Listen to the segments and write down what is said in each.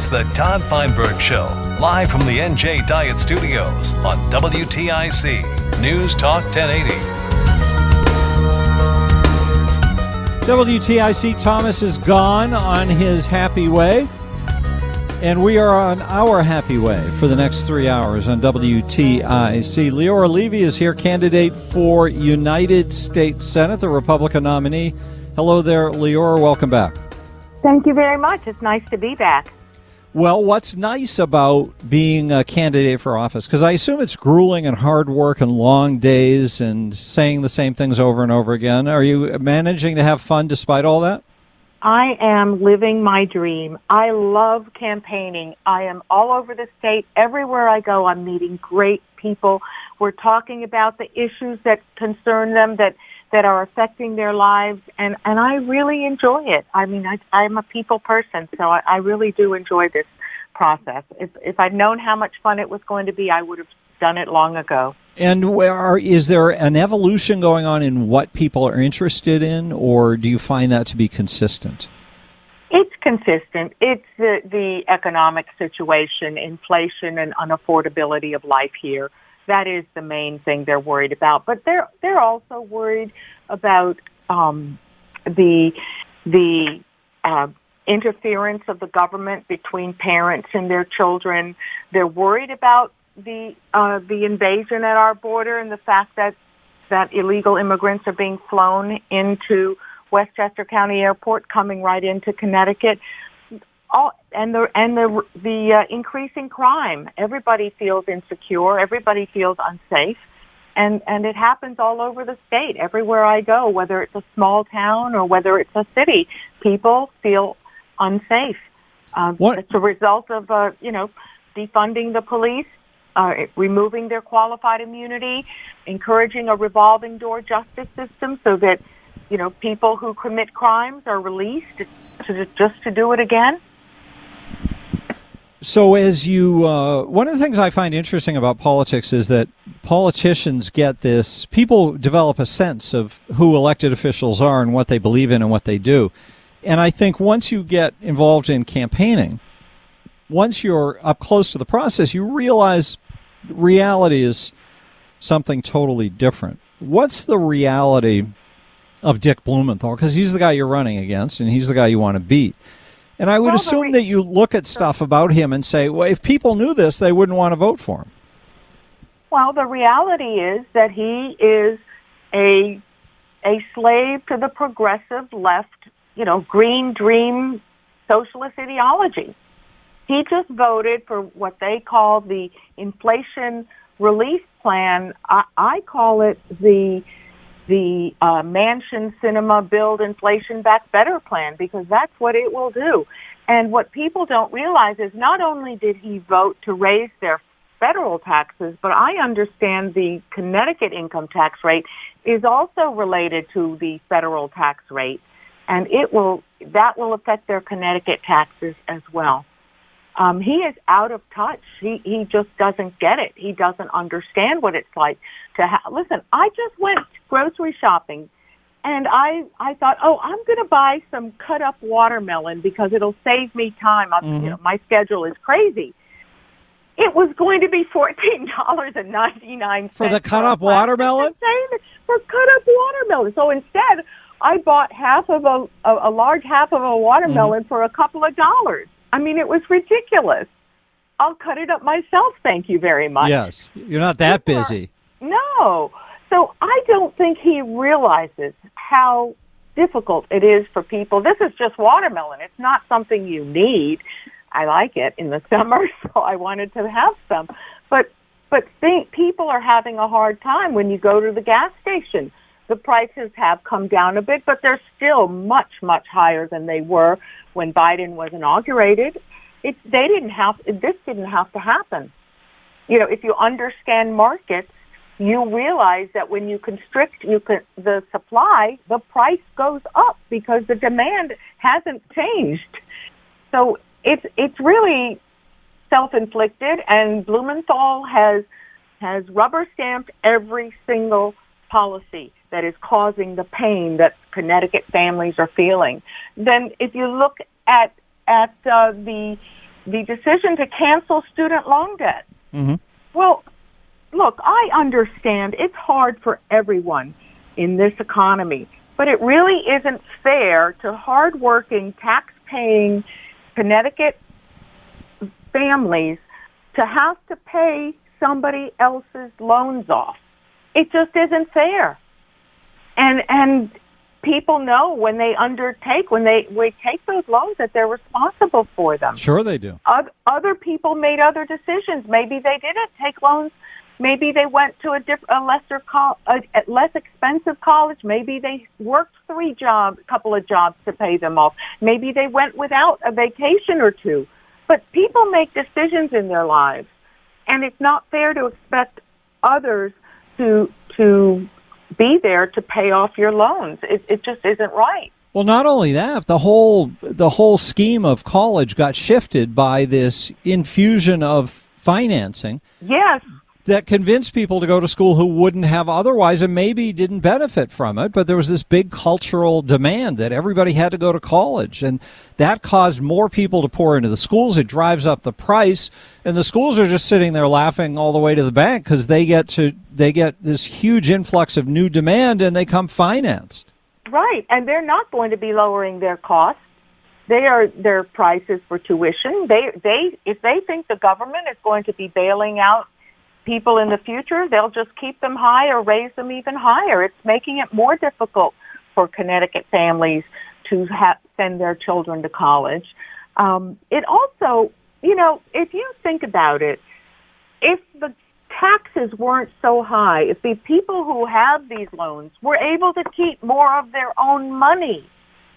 It's the Todd Feinberg Show, live from the NJ Diet Studios on WTIC News Talk 1080. WTIC Thomas is gone on his happy way. And we are on our happy way for the next three hours on WTIC. Leora Levy is here, candidate for United States Senate, the Republican nominee. Hello there, Leora. Welcome back. Thank you very much. It's nice to be back. Well, what's nice about being a candidate for office, because I assume it's grueling and hard work and long days and saying the same things over and over again. Are you managing to have fun despite all that? I am living my dream. I love campaigning. I am all over the state. Everywhere I go, I'm meeting great people. We're talking about the issues that concern them, that that are affecting their lives and and I really enjoy it. I mean I I'm a people person so I, I really do enjoy this process. If if I'd known how much fun it was going to be I would have done it long ago. And where are, is there an evolution going on in what people are interested in or do you find that to be consistent? It's consistent. It's the the economic situation, inflation and unaffordability of life here that is the main thing they're worried about. But they're they're also worried about um, the the uh, interference of the government between parents and their children. They're worried about the uh, the invasion at our border and the fact that that illegal immigrants are being flown into Westchester County Airport, coming right into Connecticut all and the and the the uh, increasing crime. Everybody feels insecure. Everybody feels unsafe, and and it happens all over the state. Everywhere I go, whether it's a small town or whether it's a city, people feel unsafe. Um, what? It's a result of uh, you know defunding the police, uh, removing their qualified immunity, encouraging a revolving door justice system so that you know people who commit crimes are released to, just to do it again. So, as you, uh, one of the things I find interesting about politics is that politicians get this, people develop a sense of who elected officials are and what they believe in and what they do. And I think once you get involved in campaigning, once you're up close to the process, you realize reality is something totally different. What's the reality of Dick Blumenthal? Because he's the guy you're running against and he's the guy you want to beat. And I would assume that you look at stuff about him and say, well, if people knew this, they wouldn't want to vote for him. Well, the reality is that he is a a slave to the progressive left, you know, green dream socialist ideology. He just voted for what they call the inflation relief plan. I, I call it the the uh, Manchin Sinema build inflation back better plan because that's what it will do. And what people don't realize is not only did he vote to raise their federal taxes, but I understand the Connecticut income tax rate is also related to the federal tax rate. And it will, that will affect their Connecticut taxes as well. Um, he is out of touch. He he just doesn't get it. He doesn't understand what it's like to have. Listen, I just went grocery shopping, and I I thought, oh, I'm going to buy some cut up watermelon because it'll save me time. Mm-hmm. You know, my schedule is crazy. It was going to be fourteen dollars and ninety nine for the cut up watermelon. For cut up watermelon. So instead, I bought half of a a, a large half of a watermelon mm-hmm. for a couple of dollars. I mean, it was ridiculous. I'll cut it up myself. Thank you very much. Yes, you're not that People busy. No. So I don't think he realizes how difficult it is for people. This is just watermelon. It's not something you need. I like it in the summer, so I wanted to have some. But but think people are having a hard time when you go to the gas station. The prices have come down a bit, but they're still much much higher than they were when Biden was inaugurated, it, they didn't have, this didn't have to happen. You know, if you understand markets, you realize that when you constrict you can, the supply, the price goes up because the demand hasn't changed. So it's it's really self-inflicted, and Blumenthal has has rubber stamped every single policy that is causing the pain that Connecticut families are feeling. Then, if you look at at uh, the the decision to cancel student loan debt, mm-hmm. well, look, I understand it's hard for everyone in this economy, but it really isn't fair to hardworking, tax-paying Connecticut families to have to pay somebody else's loans off. It just isn't fair. And and people know when they undertake when they we take those loans that they're responsible for them. Sure, they do. Other people made other decisions. Maybe they didn't take loans. Maybe they went to a, diff, a lesser co- a, a less expensive college. Maybe they worked three jobs, a couple of jobs to pay them off. Maybe they went without a vacation or two. But people make decisions in their lives, and it's not fair to expect others to to be there to pay off your loans. It, it just isn't right. Well, not only that, the whole the whole scheme of college got shifted by this infusion of financing. Yes that convinced people to go to school who wouldn't have otherwise and maybe didn't benefit from it. But there was this big cultural demand that everybody had to go to college. And that caused more people to pour into the schools. It drives up the price. And the schools are just sitting there laughing all the way to the bank because they get to they get this huge influx of new demand and they come financed. Right. And they're not going to be lowering their costs. They are their prices for tuition. They they if they think the government is going to be bailing out people in the future, they'll just keep them high or raise them even higher. It's making it more difficult for Connecticut families to ha- send their children to college. Um, it also, you know, if you think about it, if the taxes weren't so high, if the people who have these loans were able to keep more of their own money,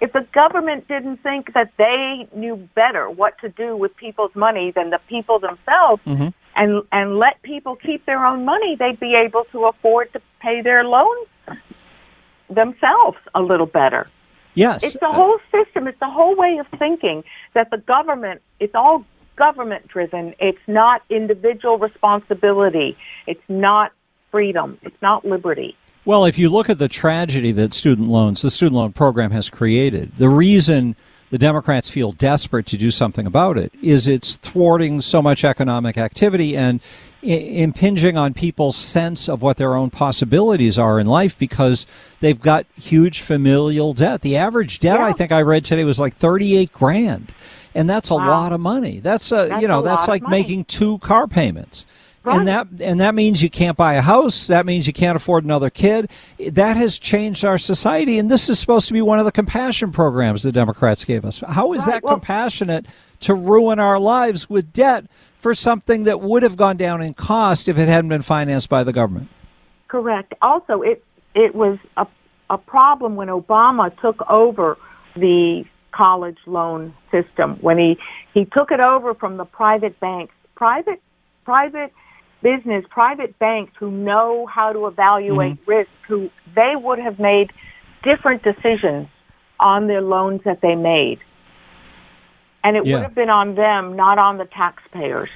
if the government didn't think that they knew better what to do with people's money than the people themselves, mm-hmm and and let people keep their own money, they'd be able to afford to pay their loans themselves a little better. Yes. It's the whole system, it's the whole way of thinking that the government it's all government driven. It's not individual responsibility. It's not freedom. It's not liberty. Well, if you look at the tragedy that student loans, the student loan program has created, the reason the Democrats feel desperate to do something about it is it's thwarting so much economic activity and I- impinging on people's sense of what their own possibilities are in life because they've got huge familial debt. The average debt yeah. I think I read today was like 38 grand. And that's a wow. lot of money. That's a, that's you know, that's like making two car payments. Right. And that and that means you can't buy a house. That means you can't afford another kid. That has changed our society, and this is supposed to be one of the compassion programs the Democrats gave us. How is right. that well, compassionate to ruin our lives with debt for something that would have gone down in cost if it hadn't been financed by the government? Correct. Also, it it was a a problem when Obama took over the college loan system when he he took it over from the private banks private private business private banks who know how to evaluate mm-hmm. risk who they would have made different decisions on their loans that they made and it yeah. would have been on them not on the taxpayers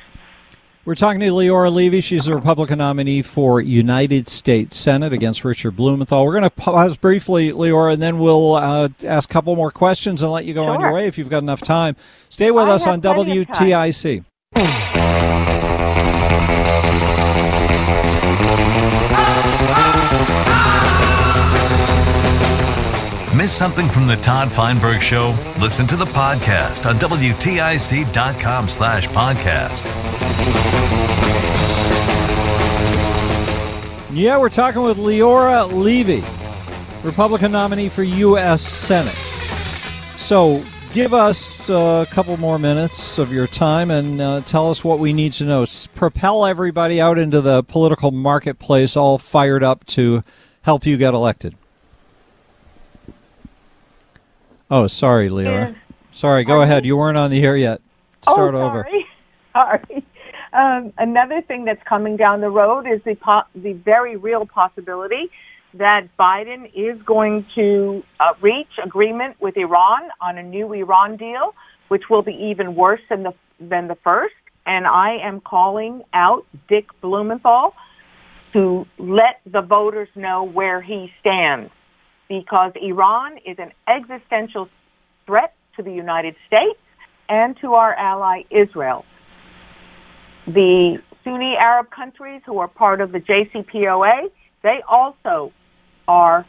we're talking to Leora Levy. She's a Republican nominee for United States Senate against Richard Blumenthal. We're going to pause briefly, Leora, and then we'll uh, ask a couple more questions and let you go sure. on your way if you've got enough time. Stay with I us on WTIC. Miss something from the Todd Feinberg Show? Listen to the podcast on WTIC.com slash podcast. Yeah, we're talking with Leora Levy, Republican nominee for U.S. Senate. So give us a couple more minutes of your time and uh, tell us what we need to know. Propel everybody out into the political marketplace all fired up to help you get elected. Oh, sorry, Leora. Sorry, go ahead. You weren't on the air yet. Start oh, over. Sorry. Um, another thing that's coming down the road is the po- the very real possibility that Biden is going to uh, reach agreement with Iran on a new Iran deal, which will be even worse than the than the first. And I am calling out Dick Blumenthal to let the voters know where he stands because Iran is an existential threat to the United States and to our ally Israel. The Sunni Arab countries who are part of the JCPOA, they also are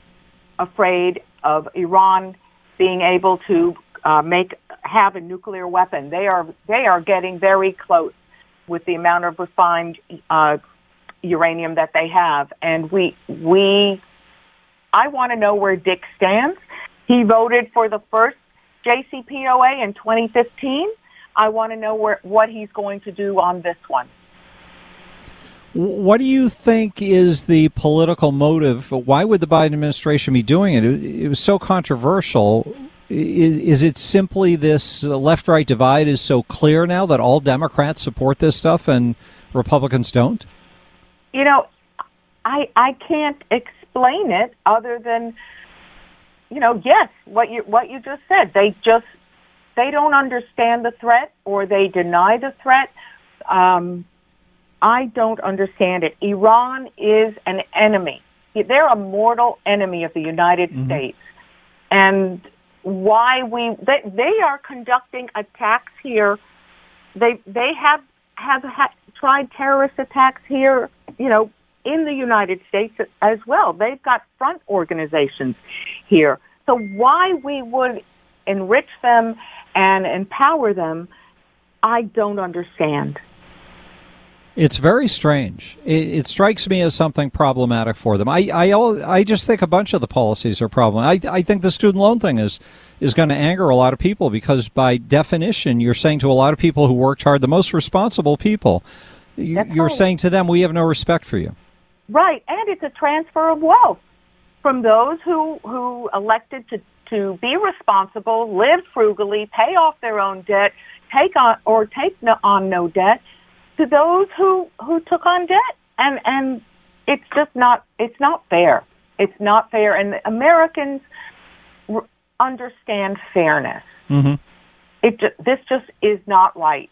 afraid of Iran being able to uh, make have a nuclear weapon. They are they are getting very close with the amount of refined uh, uranium that they have, and we we I want to know where Dick stands. He voted for the first JCPOA in 2015. I want to know where, what he's going to do on this one. What do you think is the political motive? Why would the Biden administration be doing it? It, was so controversial. Is, is it simply this left right divide is so clear now that all Democrats support this stuff and Republicans don't? You know, I I can't explain it other than you know yes what you what you just said. They just they don't understand the threat or they deny the threat. Um, i don't understand it. Iran is an enemy. They're a mortal enemy of the united mm-hmm. states. And why we they, they are conducting attacks here. They they have have ha- tried terrorist attacks here you know in the United States as well. They've got front organizations here. So why we would enrich them and empower them, I don't understand. It's very strange. It, it, strikes me as something problematic for them. I, I, I just think a bunch of the policies are problematic. I, I think the student loan thing is is going to anger a lot of people because by definition, you're saying to a lot of people who worked hard, the most responsible people, you, are right. saying to them, we have no respect for you. Right, and it's a transfer of wealth from those who who elected to to be responsible, live frugally, pay off their own debt, take on or take no, on no debt, to those who who took on debt, and and it's just not it's not fair. It's not fair, and Americans r- understand fairness. Mm-hmm. It this just is not right.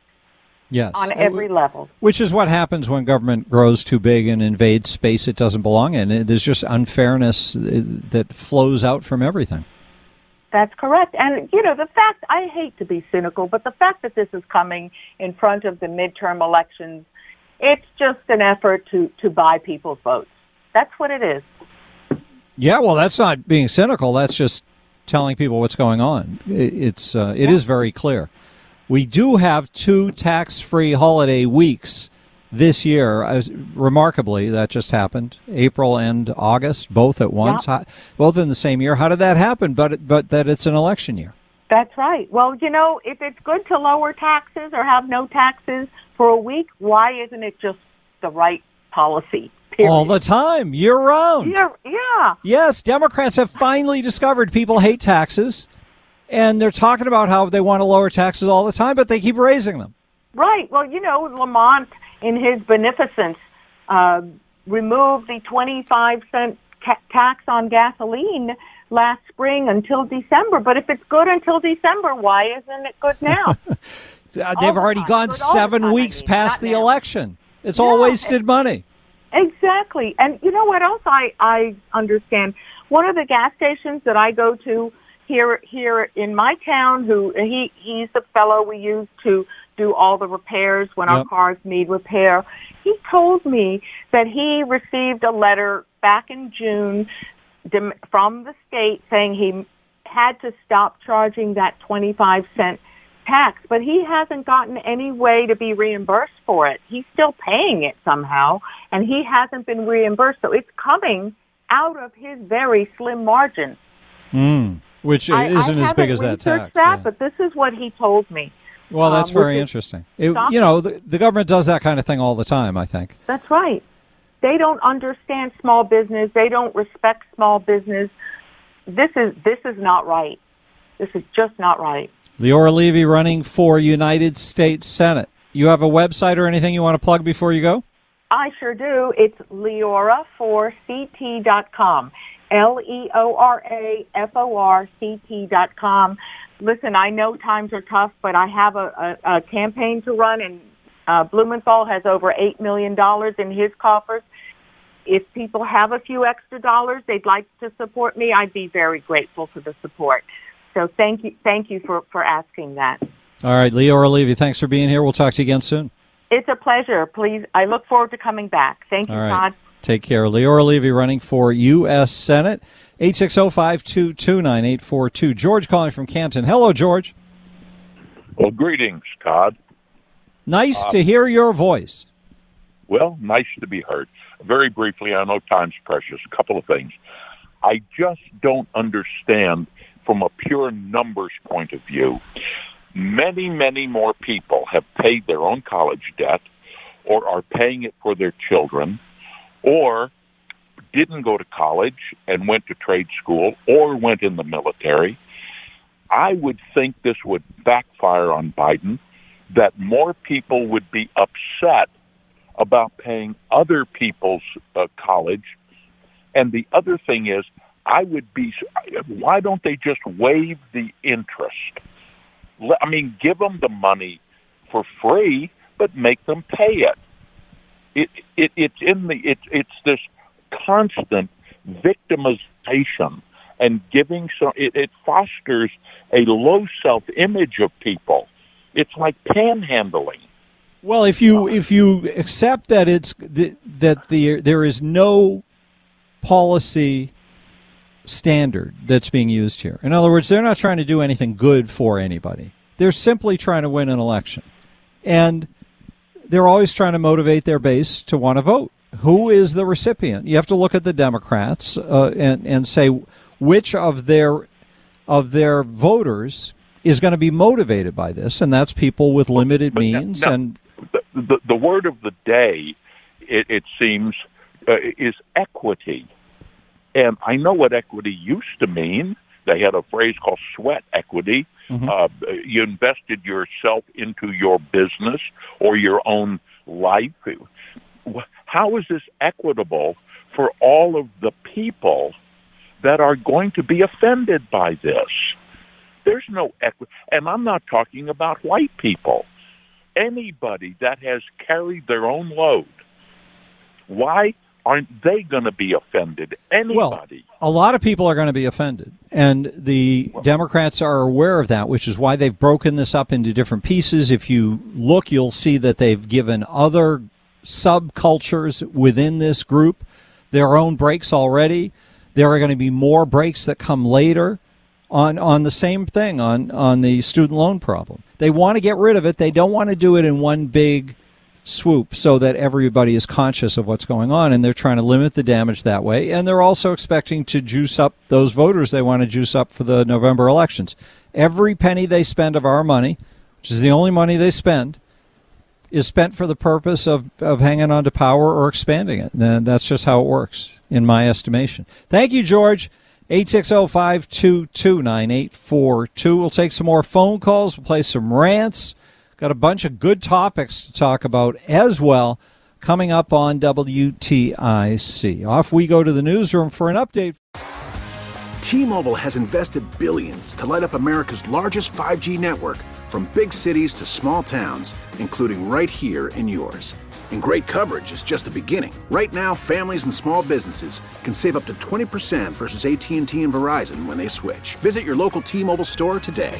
Yes. On every level. Which is what happens when government grows too big and invades space it doesn't belong in. There's just unfairness uh, that flows out from everything. That's correct. And, you know, the fact, I hate to be cynical, but the fact that this is coming in front of the midterm elections, it's just an effort to, to buy people's votes. That's what it is. Yeah, well, that's not being cynical. That's just telling people what's going on. It's uh, it yeah. is very clear. We do have two tax free holiday weeks this year. Uh, remarkably, that just happened. April and August, both at once, How, both in the same year. How did that happen? But but that it's an election year. That's right. Well, you know, if it's good to lower taxes or have no taxes for a week, why isn't it just the right policy? Period. All the time, year round. Yeah, yeah. Yes, Democrats have finally discovered people hate taxes, and they're talking about how they want to lower taxes all the time, but they keep raising them. Right. Well, you know, Lamont, in his beneficence, uh, removed the 25 cent ca- tax on gasoline last spring until December. But if it's good until December, why isn't it good now? Uh, They've the already time. gone Good seven I weeks mean, past the now. election. It's all Yeah, wasted money. Exactly. And you know what else I, I understand? One of the gas stations that I go to here here in my town who he he's the fellow we use to do all the repairs when our cars need repair. He told me that he received a letter back in June from the state saying he had to stop charging that 25 cent tax, but he hasn't gotten any way to be reimbursed for it. He's still paying it somehow, and he hasn't been reimbursed. So it's coming out of his very slim margin. Mm, which I, isn't I as big as that tax. That, yeah. but this is what he told me. Well, that's um, very interesting. It, you know, the, the government does that kind of thing all the time, I think. That's right. They don't understand small business. They don't respect small business. This is this is not right. This is just not right. Leora Levy running for United States Senate. You have a website or anything you want to plug before you go? I sure do. It's leora4ct.com. L E O R A F O R C T dot com. Listen, I know times are tough, but I have a, a, a campaign to run, and uh, Blumenthal has over $8 million in his coffers. If people have a few extra dollars they'd like to support me, I'd be very grateful for the support. So thank you, thank you for, for asking that. All right, Leora Levy, thanks for being here. We'll talk to you again soon. It's a pleasure. Please, I look forward to coming back. Thank you, right. Todd. Take care. Leora Levy running for U.S. Senate. 860-522-9842. George calling from Canton. Hello, George. Well, greetings, Todd. Nice Uh, to hear your voice. Well, nice to be heard. Very briefly, I know time's precious. A couple of things. I just don't understand from a pure numbers point of view. Many, many more people have paid their own college debt or are paying it for their children or didn't go to college and went to trade school or went in the military. I would think this would backfire on Biden, that more people would be upset about paying other people's uh, college. And the other thing is, I would be, why don't they just waive the interest? I mean, give them the money for free, but make them pay it. It, it it's in the it, it's this constant victimization and giving so it, it fosters a low self image of people. It's like panhandling. Well, if you if you accept that it's that, that the there is no policy standard that's being used here. In other words, they're not trying to do anything good for anybody. They're simply trying to win an election. And they're always trying to motivate their base to want to vote. Who is the recipient? You have to look at the Democrats uh, and and say which of their of their voters is going to be motivated by this, and that's people with limited But now- means now, and the, the the word of the day, it, it seems, uh, is equity, and I know what equity used to mean. They had a phrase called sweat equity. Uh, you invested yourself into your business or your own life. How is this equitable for all of the people that are going to be offended by this? There's no equity, and I'm not talking about white people anybody that has carried their own load, why aren't they going to be offended? Anybody? Well, a lot of people are going to be offended, and the Democrats are aware of that, which is why they've broken this up into different pieces. If you look, you'll see that they've given other subcultures within this group their own breaks already. There are going to be more breaks that come later on on the same thing on on the student loan problem. They want to get rid of it. They don't want to do it in one big swoop so that everybody is conscious of what's going on and they're trying to limit the damage that way and they're also expecting to juice up those voters they want to juice up for the November elections. Every penny they spend of our money, which is the only money they spend, is spent for the purpose of, of hanging on to power or expanding it. And that's just how it works, in my estimation. Thank you, George. 860-522-9842. We'll take some more phone calls. We'll play some rants. Got a bunch of good topics to talk about as well coming up on WTIC. Off we go to the newsroom for an update. T-Mobile has invested billions to light up America's largest 5G network from big cities to small towns, including right here in yours. And great coverage is just the beginning. Right now, families and small businesses can save up to 20% versus AT&T and Verizon when they switch. Visit your local T-Mobile store today.